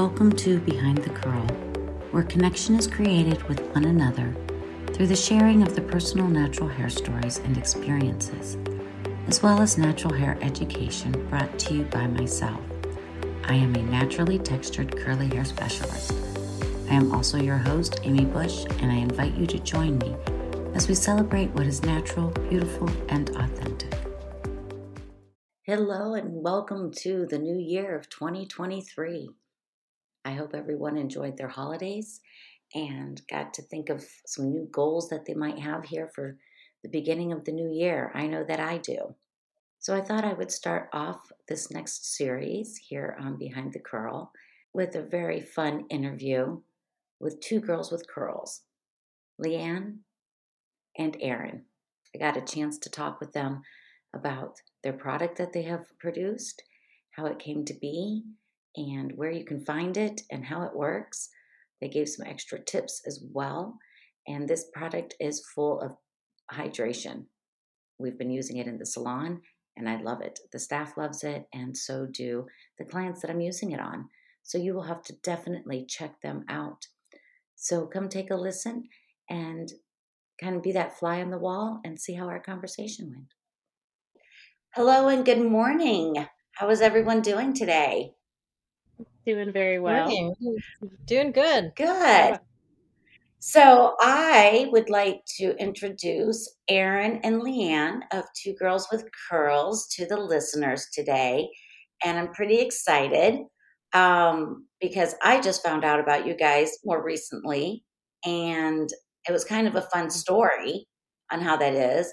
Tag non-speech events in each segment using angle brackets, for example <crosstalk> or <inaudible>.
Welcome to Behind the Curl, where connection is created with one another through the sharing of the personal natural hair stories and experiences, as well as natural hair education brought to you by myself. I am a naturally textured curly hair specialist. I am also your host, Amy Bush, and I invite you to join me as we celebrate what is natural, beautiful, and authentic. Hello, and welcome to the new year of 2023. I hope everyone enjoyed their holidays and got to think of some new goals that they might have here for the beginning of the new year. I know that I do. So I thought I would start off this next series here on Behind the Curl with a very fun interview with two girls with curls, Leigh-Ann and Erin. I got a chance to talk with them about their product that they have produced, how it came to be, and where you can find it and how it works. They gave some extra tips as well. And this product is full of hydration. We've been using it in the salon and I love it. The staff loves it, and so do the clients that I'm using it on. So you will have to definitely check them out. So come take a listen and kind of be that fly on the wall and see how our conversation went. Hello and good morning. How is everyone doing today? Doing very well. Morning. Doing good. Good. So I would like to introduce Erin and Leigh-Ann of Two Girls with Curls to the listeners today. And I'm pretty excited um, because I just found out about you guys more recently. And it was kind of a fun story on how that is.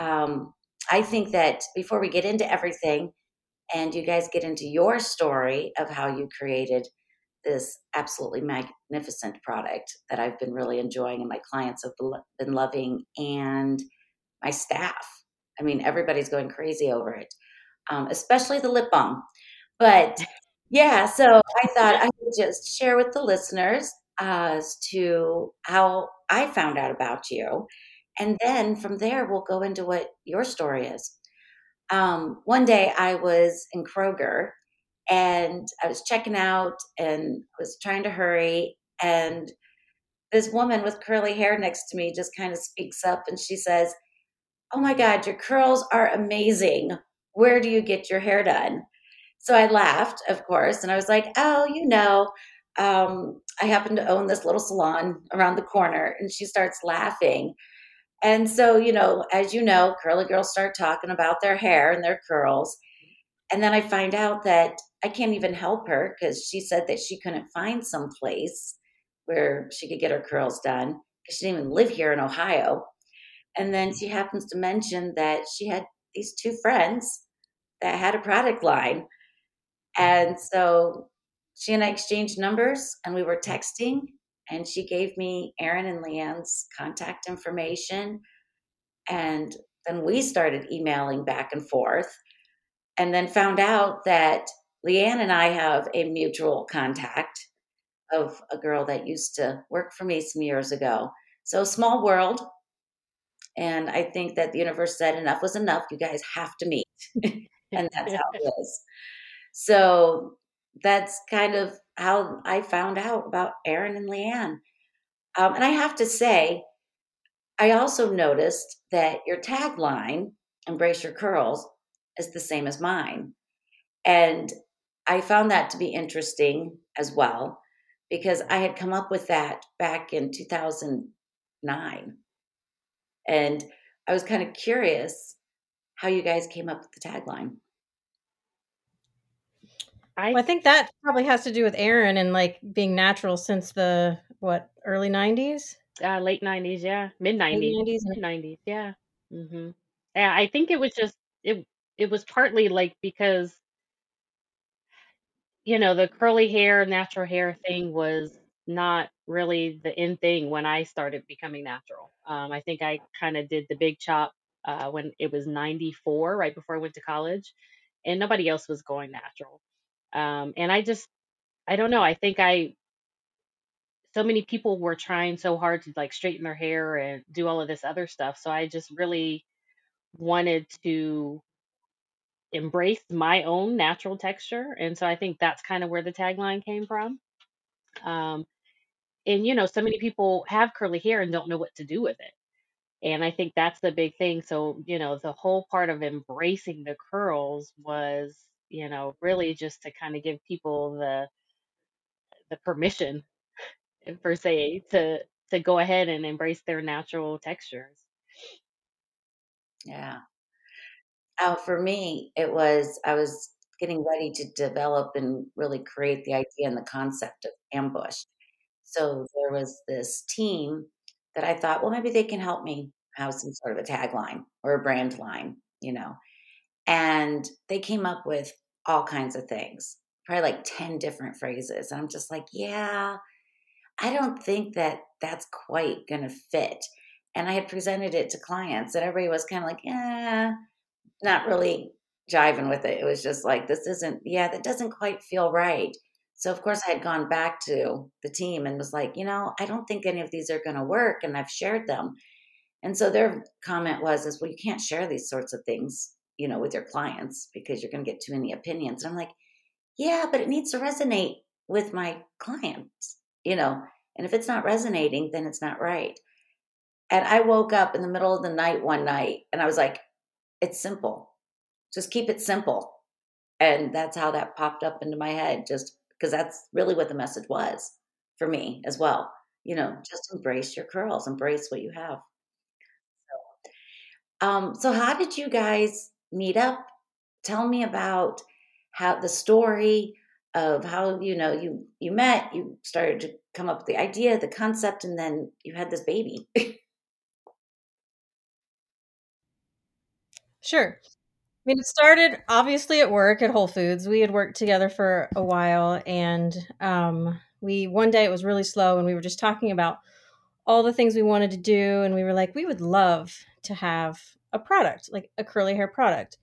Um, I think that before we get into everything, and you guys get into your story of how you created this absolutely magnificent product that I've been really enjoying and my clients have been loving and my staff. I mean, everybody's going crazy over it, um, especially the lip balm. But <laughs> yeah, so I thought I would just share with the listeners uh, as to how I found out about you. And then from there, we'll go into what your story is um, one day I was in Kroger and I was checking out and was trying to hurry. And this woman with curly hair next to me just kind of speaks up and she says, Oh my God, your curls are amazing. Where do you get your hair done? So I laughed, of course, and I was like, Oh, you know, um, I happen to own this little salon around the corner. And she starts laughing. And so, you know, as you know, curly girls start talking about their hair and their curls. And then I find out that I can't even help her because she said that she couldn't find some place where she could get her curls done because she didn't even live here in Ohio. And then she happens to mention that she had these two friends that had a product line. And so she and I exchanged numbers and we were texting and she gave me Erin and Leigh-Ann's contact information. And then we started emailing back and forth, and then found out that Leigh-Ann and I have a mutual contact of a girl that used to work for me some years ago. So, small world. And I think that the universe said enough was enough. You guys have to meet. <laughs> and that's how it <laughs> is. So, that's kind of how I found out about Erin and Leigh-Ann. Um, and I have to say, I also noticed that your tagline, Embrace Your Curls, is the same as mine. And I found that to be interesting as well because I had come up with that back in 2009. And I was kind of curious how you guys came up with the tagline. I, well, I think that probably has to do with Erin and like being natural since the what early '90s, uh, late '90s, yeah, mid '90s, mid '90s, yeah. Mm-hmm. Yeah, I think it was just it. It was partly like because you know the curly hair, natural hair thing was not really the in thing when I started becoming natural. Um, I think I kind of did the big chop uh, when it was '94, right before I went to college, and nobody else was going natural. Um, and I just, I don't know. I think I, so many people were trying so hard to like straighten their hair and do all of this other stuff. So I just really wanted to embrace my own natural texture. And so I think that's kind of where the tagline came from. Um, and you know, so many people have curly hair and don't know what to do with it. And I think that's the big thing. So, you know, the whole part of embracing the curls was, you know, really just to kind of give people the the permission eh, per se to to go ahead and embrace their natural textures. Yeah. Oh, for me, it was I was getting ready to develop and really create the idea and the concept of ambush. So there was this team that I thought, well, maybe they can help me have some sort of a tagline or a brand line, you know. And they came up with all kinds of things, probably like 10 different phrases. And I'm just like, yeah, I don't think that that's quite going to fit. And I had presented it to clients, and everybody was kind of like, yeah, not really jiving with it. It was just like, this isn't, yeah, that doesn't quite feel right. So, of course, I had gone back to the team and was like, you know, I don't think any of these are going to work. And I've shared them. And so their comment was, is, well, you can't share these sorts of things, you know, with your clients because you're going to get too many opinions. And I'm like, yeah, but it needs to resonate with my clients, you know, and if it's not resonating, then it's not right. And I woke up in the middle of the night one night and I was like, it's simple. Just keep it simple. And that's how that popped up into my head, just because that's really what the message was for me as well. You know, just embrace your curls, embrace what you have. So, um, so how did you guys meet up? Tell me about how the story of how you know you you met, you started to come up with the idea, the concept, and then you had this baby. Sure. I mean, it started obviously at work at Whole Foods. We had worked together for a while, and um, we one day it was really slow, and we were just talking about all the things we wanted to do, and we were like, we would love to have a product, like a curly hair product.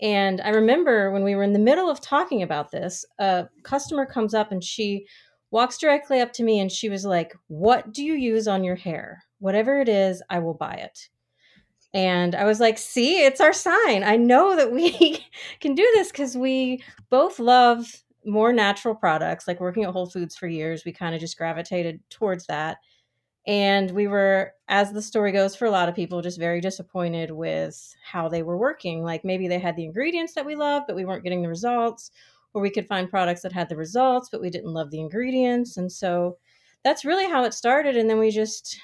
And I remember when we were in the middle of talking about this, a customer comes up and she walks directly up to me and she was like, What do you use on your hair? Whatever it is, I will buy it. And I was like, see, it's our sign. I know that we <laughs> can do this because we both love more natural products. Like working at Whole Foods for years, we kind of just gravitated towards that. And we were, as the story goes for a lot of people, just very disappointed with how they were working. Like maybe they had the ingredients that we loved, but we weren't getting the results, or we could find products that had the results, but we didn't love the ingredients. And so that's really how it started. And then we just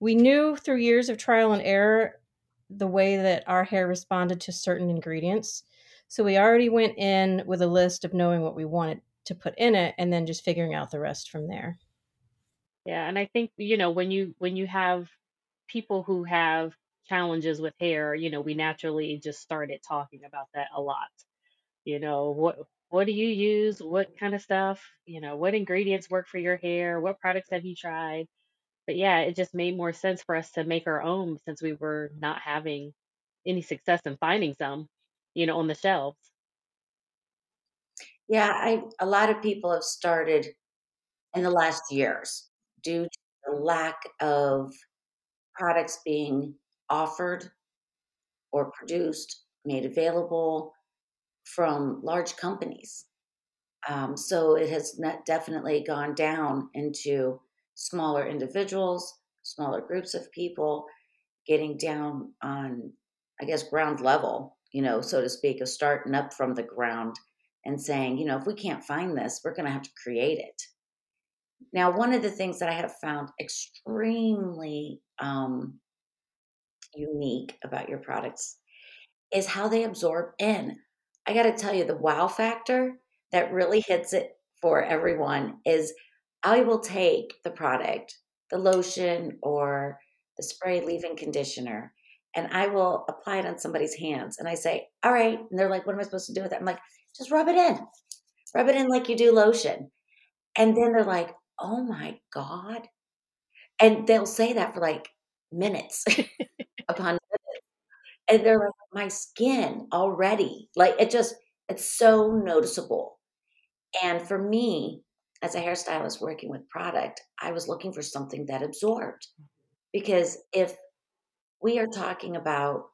we knew through years of trial and error the way that our hair responded to certain ingredients. So we already went in with a list of knowing what we wanted to put in it and then just figuring out the rest from there. Yeah, and I think you know when you when you have people who have challenges with hair, you know, we naturally just started talking about that a lot. You know, what what do you use? What kind of stuff? You know, what ingredients work for your hair? What products have you tried? But yeah, it just made more sense for us to make our own since we were not having any success in finding some, you know, on the shelves. yeah, I a lot of people have started in the last years due to the lack of products being offered or produced, made available from large companies. Um, so it has definitely gone down into smaller individuals, smaller groups of people, getting down on, I guess, ground level, you know, so to speak, of starting up from the ground and saying, you know, if we can't find this, we're going to have to create it. Now, one of the things that I have found extremely um, unique about your products is how they absorb in. I got to tell you, the wow factor that really hits it for everyone is I will take the product, the lotion or the spray leave-in conditioner, and I will apply it on somebody's hands. And I say, All right. And they're like, What am I supposed to do with it? I'm like, Just rub it in. Rub it in like you do lotion. And then they're like, Oh my God. And they'll say that for like minutes <laughs> upon minutes. And they're like, My skin already, like it just, it's so noticeable. And for me, as a hairstylist working with product, I was looking for something that absorbed. Because if we are talking about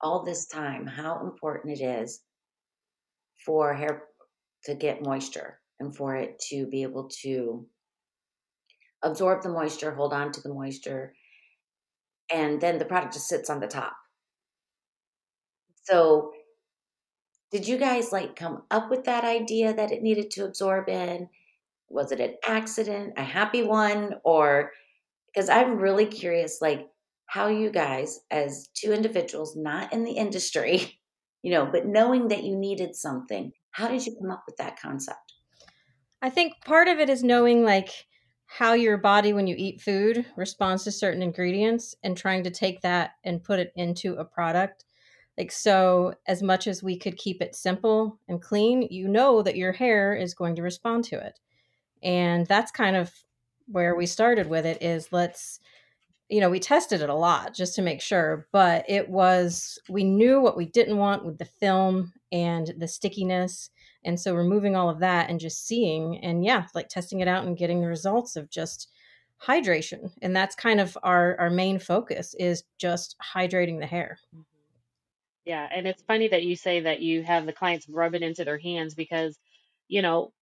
all this time how important it is for hair to get moisture and for it to be able to absorb the moisture, hold on to the moisture, and then the product just sits on the top. So, did you guys like come up with that idea that it needed to absorb in? Was it an accident, a happy one, or because I'm really curious, like how you guys, as two individuals not in the industry, <laughs> you know, but knowing that you needed something, how did you come up with that concept? I think part of it is knowing like how your body when you eat food responds to certain ingredients and trying to take that and put it into a product. Like so as much as we could keep it simple and clean, you know that your hair is going to respond to it. And that's kind of where we started with it is let's you know, we tested it a lot just to make sure, but it was, we knew what we didn't want with the film and the stickiness. And so removing all of that and just seeing and yeah, like testing it out and getting the results of just hydration. And that's kind of our, our main focus is just hydrating the hair. Mm-hmm. Yeah. And it's funny that you say that you have the clients rub it into their hands because, you know,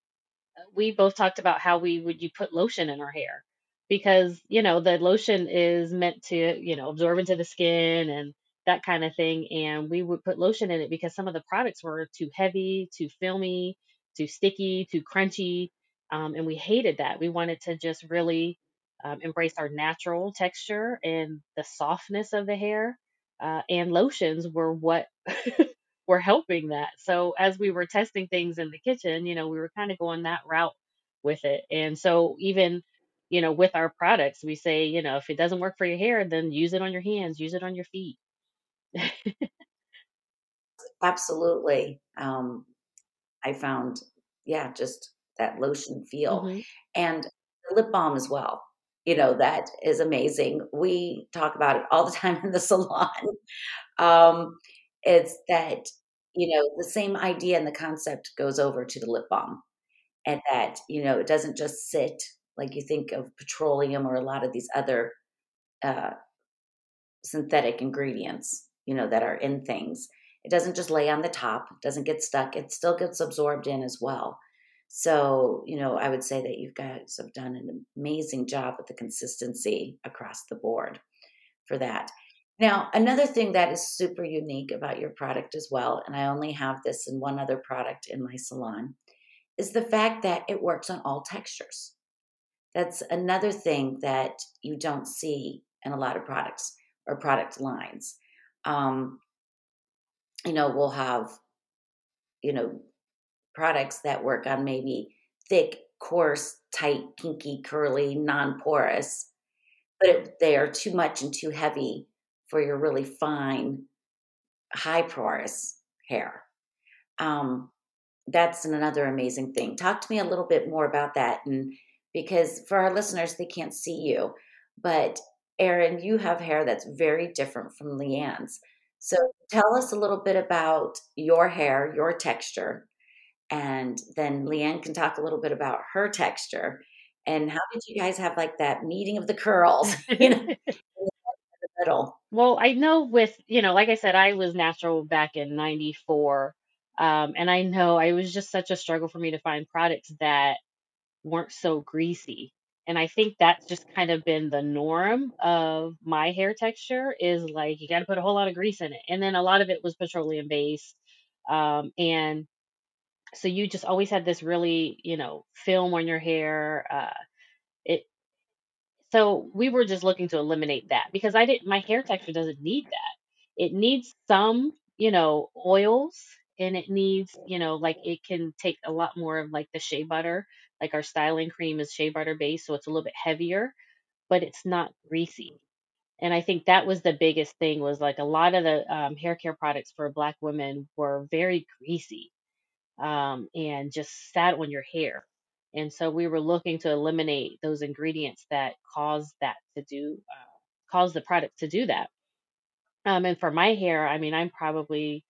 we both talked about how we would you put lotion in our hair because you know the lotion is meant to you know absorb into the skin and that kind of thing and we would put lotion in it because some of the products were too heavy too filmy too sticky too crunchy um, and we hated that we wanted to just really um, embrace our natural texture and the softness of the hair uh, and lotions were what <laughs> were helping that. So as we were testing things in the kitchen, you know, we were kind of going that route with it. And so even, you know, with our products, we say, you know, if it doesn't work for your hair, then use it on your hands, use it on your feet. Absolutely. Um, I found, yeah, just that lotion feel hmm and lip balm as well. You know, that is amazing. We talk about it all the time in the <laughs> salon. Um, it's that, you know, the same idea and the concept goes over to the lip balm and that, you know, it doesn't just sit like you think of petroleum or a lot of these other uh, synthetic ingredients, you know, that are in things. It doesn't just lay on the top, doesn't get stuck, it still gets absorbed in as well. So, you know, I would say that you guys have done an amazing job with the consistency across the board for that. Now, another thing that is super unique about your product as well, and I only have this in one other product in my salon, is the fact that it works on all textures. That's another thing that you don't see in a lot of products or product lines. Um, you know, we'll have, you know, products that work on maybe thick, coarse, tight, kinky, curly, non porous, but it, they are too much and too heavy for your really fine, high porous hair. Um, that's another amazing thing. Talk to me a little bit more about that. And because for our listeners, they can't see you, but Erin, you have hair that's very different from Leigh-Ann's. So tell us a little bit about your hair, your texture, and then Leigh-Ann can talk a little bit about her texture. And how did you guys have like that meeting of the curls, <laughs> you know, <laughs> middle? Well, I know with, you know, like I said, I was natural back in 94. Um, and I know I was just such a struggle for me to find products that weren't so greasy. And I think that's just kind of been the norm of my hair texture is like you got to put a whole lot of grease in it. And then a lot of it was petroleum based. Um, and so you just always had this really, you know, film on your hair. Uh, it so we were just looking to eliminate that because I didn't my hair texture doesn't need that. It needs some, you know, oils and it needs, you know, like it can take a lot more of like the shea butter. Like our styling cream is shea butter based, so it's a little bit heavier, but it's not greasy. And I think that was the biggest thing was like a lot of the um, hair care products for black women were very greasy um, and just sat on your hair. And so we were looking to eliminate those ingredients that cause that to do, uh, cause the product to do that. Um, and for my hair, I mean, I'm probably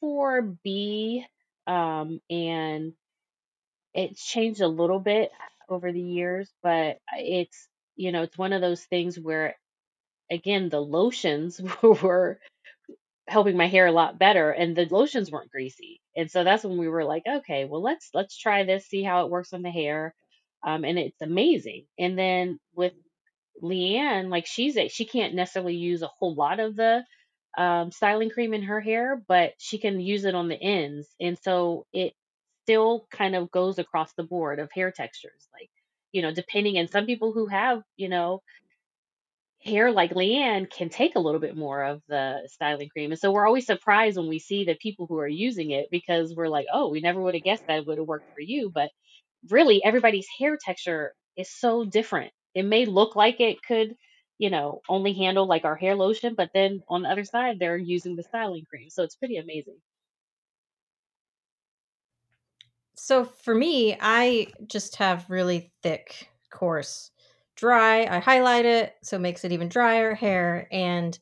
4B, um, and it's changed a little bit over the years, but it's, you know, it's one of those things where, again, the lotions <laughs> were helping my hair a lot better and the lotions weren't greasy. And so that's when we were like, okay, well let's let's try this, see how it works on the hair. Um, and it's amazing. And then with Leigh-Ann, like she's a, she can't necessarily use a whole lot of the um, styling cream in her hair, but she can use it on the ends, and so it still kind of goes across the board of hair textures. Like you know, depending, and some people who have you know hair like Leigh-Ann can take a little bit more of the styling cream, and so we're always surprised when we see the people who are using it because we're like, oh, we never would have guessed that would have worked for you, but really everybody's hair texture is so different. It may look like it could, you know, only handle like our hair lotion, but then on the other side, they're using the styling cream. So it's pretty amazing. So for me, I just have really thick, coarse, dry. I highlight it so it makes it even drier hair. And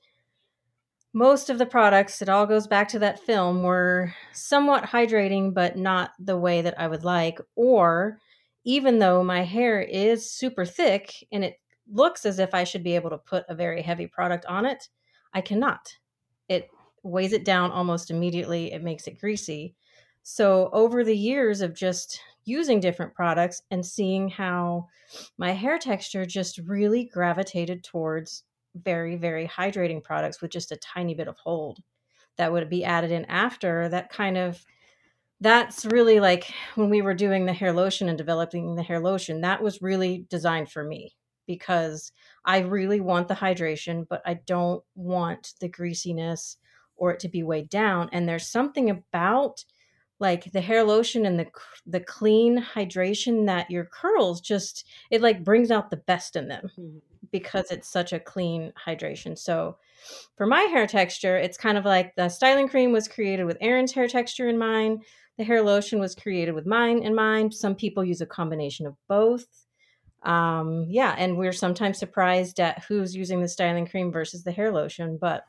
most of the products, it all goes back to that film, were somewhat hydrating, but not the way that I would like. Or even though my hair is super thick and it looks as if I should be able to put a very heavy product on it, I cannot. It weighs it down almost immediately, it makes it greasy. So, over the years of just using different products and seeing how my hair texture just really gravitated towards very, very hydrating products with just a tiny bit of hold that would be added in after, that kind of that's really like when we were doing the hair lotion and developing the hair lotion, that was really designed for me because I really want the hydration, but I don't want the greasiness or it to be weighed down. And there's something about like the hair lotion and the the clean hydration that your curls just it like brings out the best in them mm-hmm. because it's such a clean hydration. So for my hair texture, it's kind of like the styling cream was created with Erin's hair texture in mind. The hair lotion was created with mine in mind. Some people use a combination of both. Um, yeah, and we're sometimes surprised at who's using the styling cream versus the hair lotion, but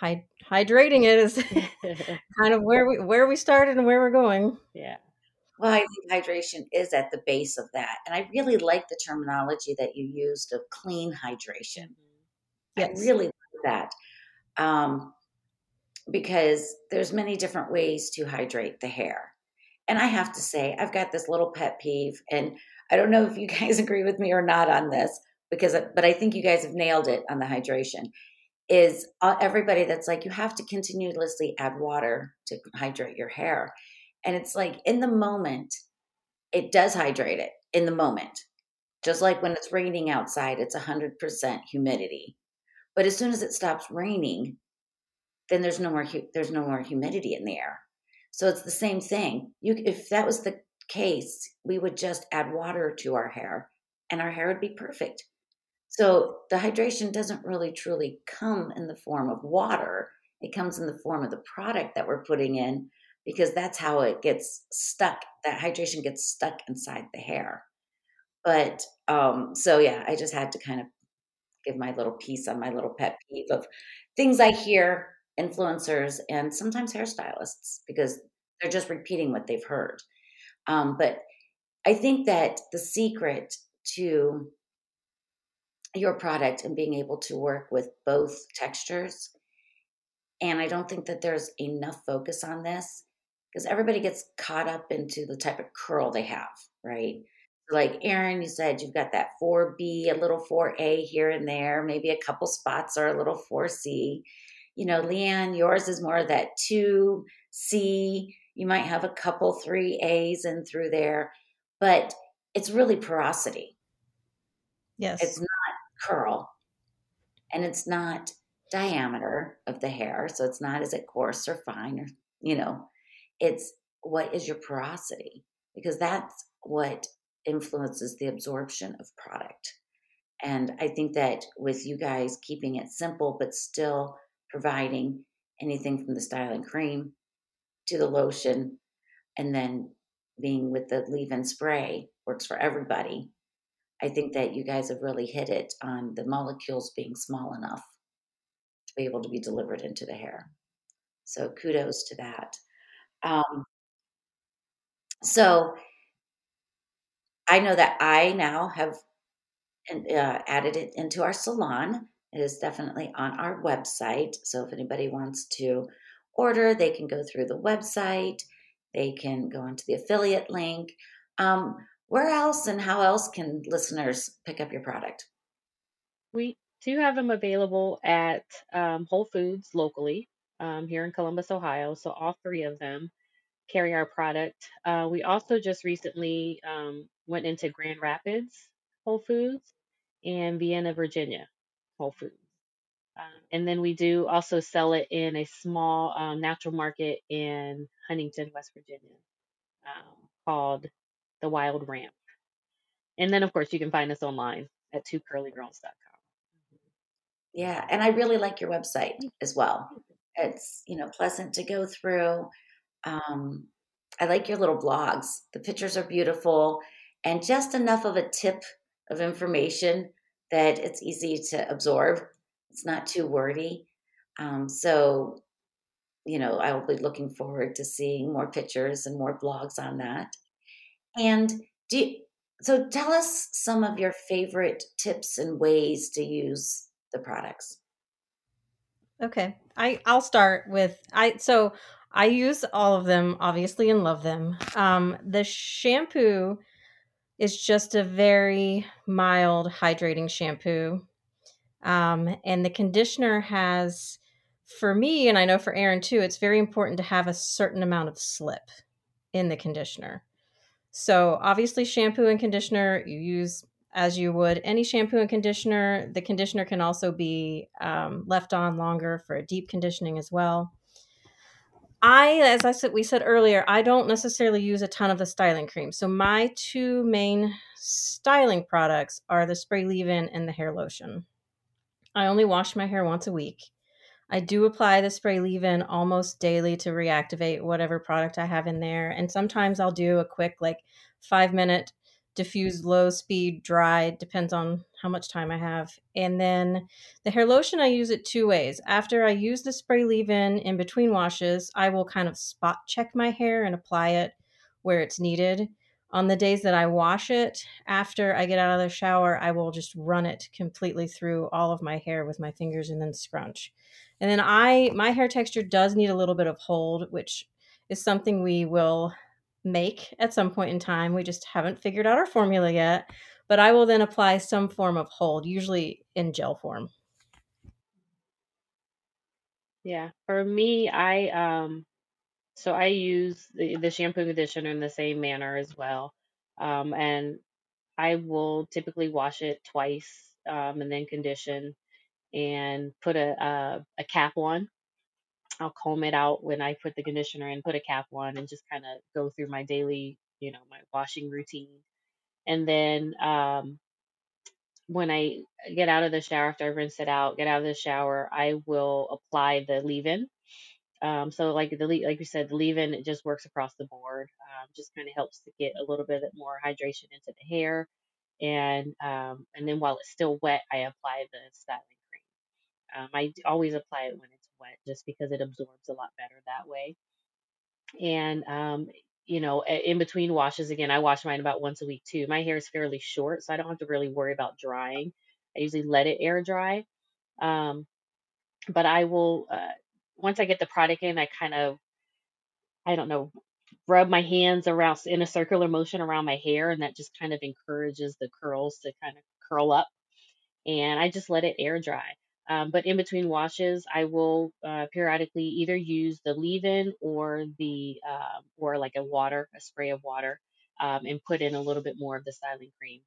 hydrating it is <laughs> <laughs> kind of where we where we started and where we're going. Yeah. Well, I think hydration is at the base of that. And I really like the terminology that you used of clean hydration. Yes. I really like that. Um, because there's many different ways to hydrate the hair. And I have to say, I've got this little pet peeve, and I don't know if you <laughs> guys agree with me or not on this, because but I think you guys have nailed it on the hydration is uh, everybody that's like you have to continuously add water to hydrate your hair. And it's like in the moment it does hydrate it in the moment. Just like when it's raining outside it's 100% humidity. But as soon as it stops raining then there's no more there's no more humidity in the air. So it's the same thing. You if that was the case we would just add water to our hair and our hair would be perfect so the hydration doesn't really truly come in the form of water. It comes in the form of the product that we're putting in because that's how it gets stuck. That hydration gets stuck inside the hair. But um, so yeah, I just had to kind of give my little piece on my little pet peeve of things I hear influencers and sometimes hairstylists because they're just repeating what they've heard. Um, but I think that the secret to your product and being able to work with both textures. And I don't think that there's enough focus on this because everybody gets caught up into the type of curl they have, right? Like Erin, you said you've got that 4B, a little 4A here and there, maybe a couple spots are a little 4C. You know, Leigh-Ann, yours is more of that 2C. You might have a couple 3As in through there, but it's really porosity. Yes. It's not curl and it's not diameter of the hair so it's not is it coarse or fine or you know it's what is your porosity because that's what influences the absorption of product and i think that with you guys keeping it simple but still providing anything from the styling cream to the lotion and then being with the leave-in spray works for everybody I think that you guys have really hit it on the molecules being small enough to be able to be delivered into the hair. So kudos to that. Um, so I know that I now have uh, added it into our salon It is definitely on our website. So if anybody wants to order, they can go through the website. They can go into the affiliate link. Um, where else and how else can listeners pick up your product? We do have them available at um, Whole Foods locally um, here in Columbus, Ohio. So all three of them carry our product. Uh, we also just recently um, went into Grand Rapids Whole Foods and Vienna, Virginia Whole Foods. Um, and then we do also sell it in a small um, natural market in Huntington, West Virginia, um, called the Wild Ramp. And then, of course, you can find us online at twocurlygirls.com. Yeah, and I really like your website as well. It's you know pleasant to go through. Um, I like your little blogs. The pictures are beautiful and just enough of a tip of information that it's easy to absorb. It's not too wordy. Um, so, you know, I will be looking forward to seeing more pictures and more blogs on that. And do you, so tell us some of your favorite tips and ways to use the products. Okay. I I'll start with I so I use all of them obviously and love them. Um the shampoo is just a very mild hydrating shampoo. Um and the conditioner has for me and I know for Erin too, it's very important to have a certain amount of slip in the conditioner. So obviously shampoo and conditioner you use as you would any shampoo and conditioner. The conditioner can also be um, left on longer for a deep conditioning as well. I, as I said, we said earlier, I don't necessarily use a ton of the styling cream. So my two main styling products are the spray leave-in and the hair lotion. I only wash my hair once a week. I do apply the spray leave-in almost daily to reactivate whatever product I have in there, and sometimes I'll do a quick like five minute diffuse low speed dry depends on how much time i have. And then the hair lotion i use it two ways. After i use the spray leave-in in between washes i will kind of spot check my hair and apply it where it's needed on the days that i wash it after i get out of the shower i will just run it completely through all of my hair with my fingers and then scrunch and then i my hair texture does need a little bit of hold which is something we will make at some point in time. We just haven't figured out our formula yet. But I will then apply some form of hold, usually in gel form. Yeah, for me, I um, so I use the, the shampoo and conditioner in the same manner as well, um, and I will typically wash it twice, um, and then condition and put a a, a cap on I'll comb it out when I put the conditioner in, put a cap on, and just kind of go through my daily, you know, my washing routine. And then um, when I get out of the shower, after I rinse it out, get out of the shower, I will apply the leave-in. Um, so like the like you said, the leave-in it just works across the board. Um, just kind of helps to get a little bit more hydration into the hair, and um, and then while it's still wet, I apply the styling cream. Um, I always apply it when it's wet just because it absorbs a lot better that way. And um, you know, in between washes, again, I wash mine about once a week too. My hair is fairly short, so I don't have to really worry about drying. I usually let it air dry. Um, but I will, uh, once I get the product in, I kind of, I don't know, rub my hands around in a circular motion around my hair, and that just kind of encourages the curls to kind of curl up. And I just let it air dry. Um, but in between washes, I will uh, periodically either use the leave-in or the uh, or like a water, a spray of water, um, and put in a little bit more of the styling cream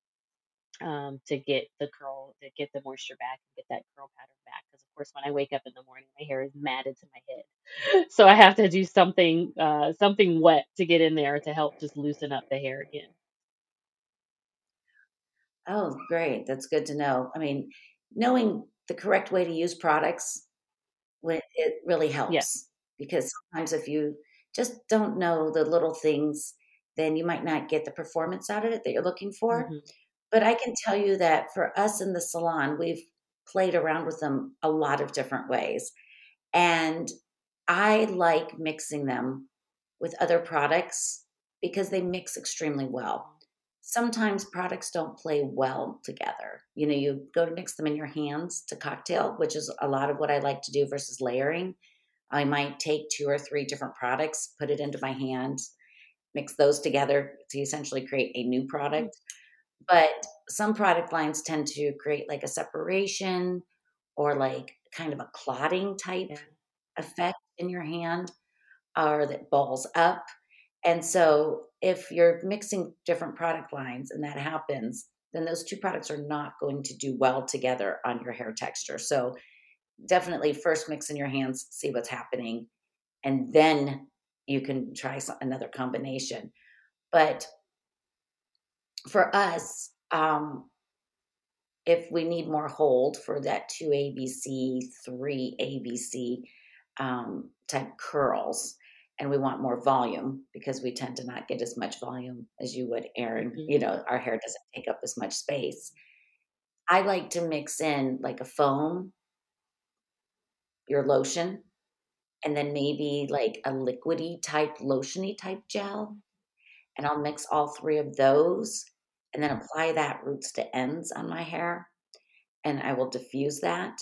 um, to get the curl, to get the moisture back, and get that curl pattern back. Because of course, when I wake up in the morning, my hair is matted to my head, <laughs> so I have to do something uh, something wet to get in there to help just loosen up the hair again. Oh, great! That's good to know. I mean, knowing the correct way to use products it really helps Yes. because sometimes if you just don't know the little things then you might not get the performance out of it that you're looking for hmm but i can tell you that for us in the salon we've played around with them a lot of different ways and i like mixing them with other products because they mix extremely well sometimes products don't play well together. You know, you go to mix them in your hands to cocktail, which is a lot of what I like to do versus layering. I might take two or three different products, put it into my hands, mix those together to essentially create a new mm. product. But some product lines tend to create like a separation or like kind of a clotting type Yeah. effect in your hand or that balls up. And so if you're mixing different product lines and that happens, then those two products are not going to do well together on your hair texture. So definitely first mix in your hands, see what's happening, and then you can try another combination. But for us, um, if we need more hold for that 2 ABC, 3 ABC um, type curls, and we want more volume because we tend to not get as much volume as you would, Erin. Mhm. You know, our hair doesn't take up as much space. I like to mix in like a foam, your lotion, and then maybe like a liquidy type, lotiony type gel. And I'll mix all three of those and then apply that roots to ends on my hair. And I will diffuse that.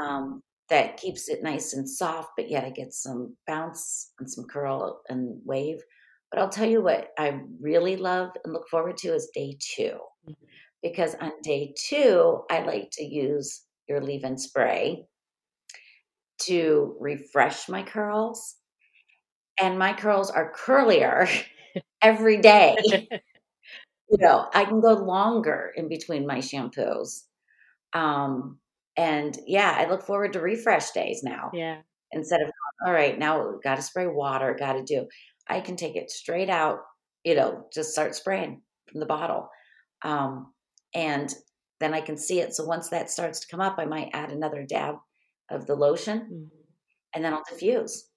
Um, that keeps it nice and soft, but yet I get some bounce and some curl and wave. But I'll tell you what I really love and look forward to is day two. Mhm. Because on day two, I like to use your leave in spray to refresh my curls. And my curls are curlier <laughs> every day. <laughs> <laughs> you know, I can go longer in between my shampoos. Um, and yeah, I look forward to refresh days now yeah. instead of all right, now got to spray water, got to do. I can take it straight out, you know, just start spraying from the bottle. Um, and then I can see it. So once that starts to come up, I might add another dab of the lotion Mhm. and then I'll diffuse.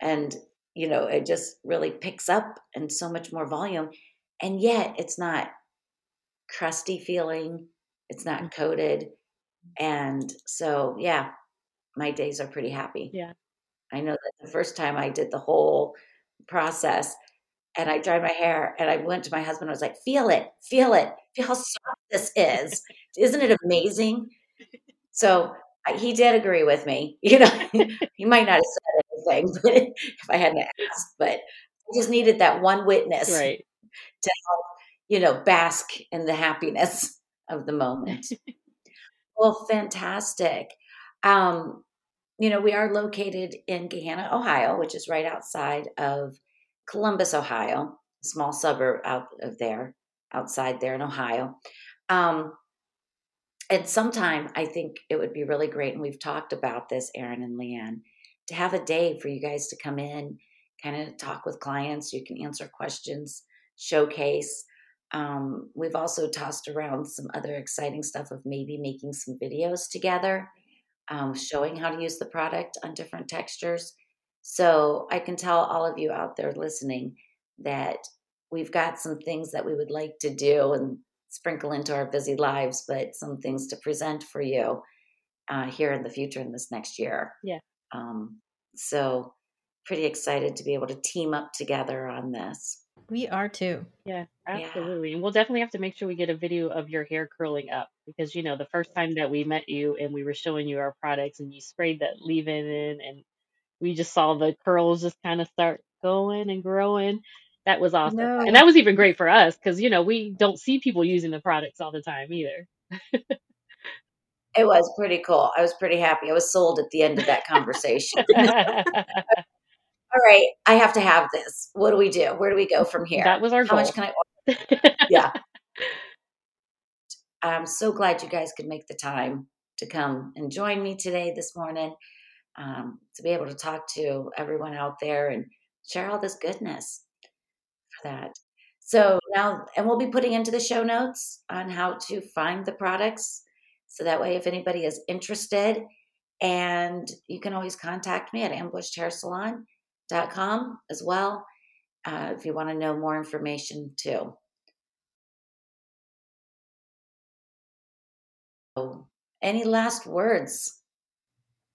And, you know, it just really picks up and so much more volume. And yet it's not crusty feeling, it's not mm. coated. And so, yeah, my days are pretty happy. Yeah. I know that the first time I did the whole process and I dried my hair and I went to my husband, I was like, feel it, feel it, feel how soft this is. Isn't it amazing? So I- he did agree with me. <laughs> You know, he might not have said anything <laughs> but if I hadn't asked, but I just needed that one witness Right. To help, you know, bask in the happiness <laughs> of the moment. well, fantastic. Um, you know, we are located in Gahanna, Ohio, which is right outside of Columbus, Ohio, a small suburb out of there, outside there in Ohio. Um, and sometime I think it would be really great, and we've talked about this, Erin and Leigh-Ann, to have a day for you guys to come in, kind of talk with clients. You can answer questions, showcase. Um, we've also tossed around some other exciting stuff of maybe making some videos together, um, showing how to use the product on different textures. So I can tell all of you out there listening that we've got some things that we would like to do and sprinkle into our busy lives, but some things to present for you uh, here in the future in this next year. Yeah. Um, so pretty excited to be able to team up together on this. We are too. Yeah, Yeah. absolutely. And we'll definitely have to make sure we get a video of your hair curling up because you know the first time that we met you and we were showing you our products and you sprayed that leave-in in and we just saw the curls just kind of start going and growing. That was awesome. No. And that was even great for us because you know we don't see people using the products all the time either. It was pretty cool. I was pretty happy. I was sold at the end of that <laughs> conversation. <laughs> All right, I have to have this. What do we do? Where do we go from here? that was our How goal. much can I order? <laughs> Yeah. I'm so glad you guys could make the time to come and join me today, this morning, um, to be able to talk to everyone out there and share all this goodness for that. So now, and we'll be putting into the show notes on how to find the products. So that way, if anybody is interested, and you can always contact me at ambushedhairsalon.com as well uh, if you want to know more information too. So, any last words?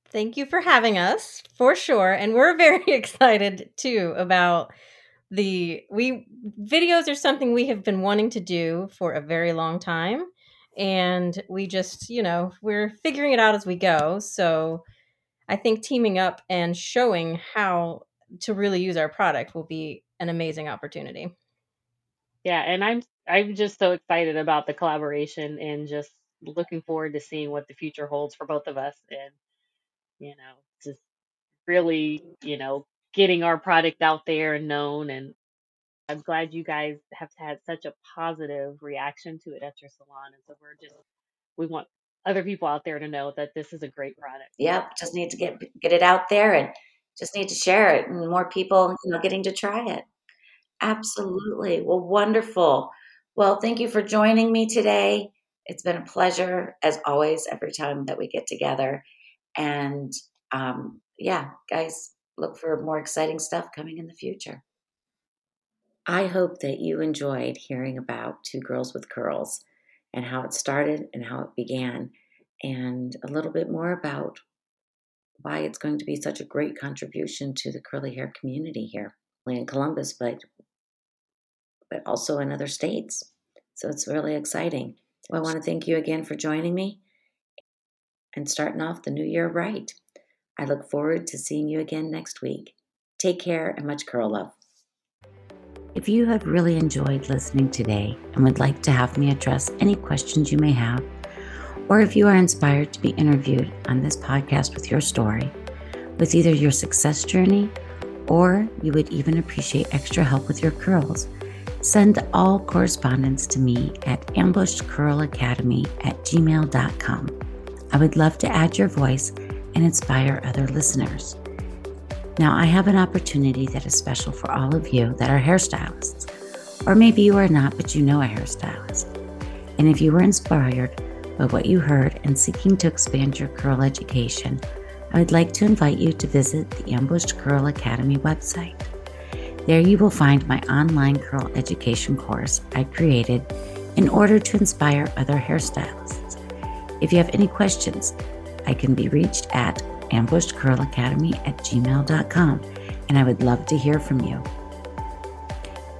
Thank you for having us for sure. And we're very <laughs> excited too about the we videos are something we have been wanting to do for a very long time and we just you know we're figuring it out as we go so i think teaming up and showing how to really use our product will be an amazing opportunity Yeah, and I'm I'm just so excited about the collaboration and just looking forward to seeing what the future holds for both of us and you know, just really, you know, getting our product out there and known and I'm glad you guys have had such a positive reaction to it at your salon and so we're just we want other people out there to know that this is a great product. Yep, just need to get get it out there and just need to share it and more people, you know, getting to try it. Absolutely. Well, wonderful. Well, thank you for joining me today. It's been a pleasure, as always, every time that we get together. And um, yeah, guys, look for more exciting stuff coming in the future. I hope that you enjoyed hearing about Two Girls with Curls and how it started and how it began, and a little bit more about why it's going to be such a great contribution to the curly hair community here in Columbus, but but also in other states. So it's really exciting. Well, I want to thank you again for joining me and starting off the new year right. I look forward to seeing you again next week. Take care and much curl love. If you have really enjoyed listening today and would like to have me address any questions you may have, or if you are inspired to be interviewed on this podcast with your story, with either your success journey or you would even appreciate extra help with your curls, send all correspondence to me at ambushedcurlacademy at gmail.com. I would love to add your voice and inspire other listeners. Now, I have an opportunity that is special for all of you that are hairstylists, or maybe you are not, but you know a hairstylist. And if you were inspired by what you heard and seeking to expand your curl education, I would like to invite you to visit the Ambushed Curl Academy website. There you will find my online curl education course I created in order to inspire other hairstylists. If you have any questions, I can be reached at ambushedcurlacademy at gmail.com, and I would love to hear from you.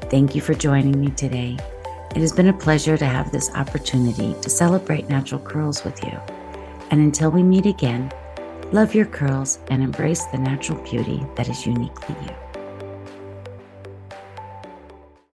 Thank you for joining me today. It has been a pleasure to have this opportunity to celebrate natural curls with you. And until we meet again, love your curls and embrace the natural beauty that is uniquely you.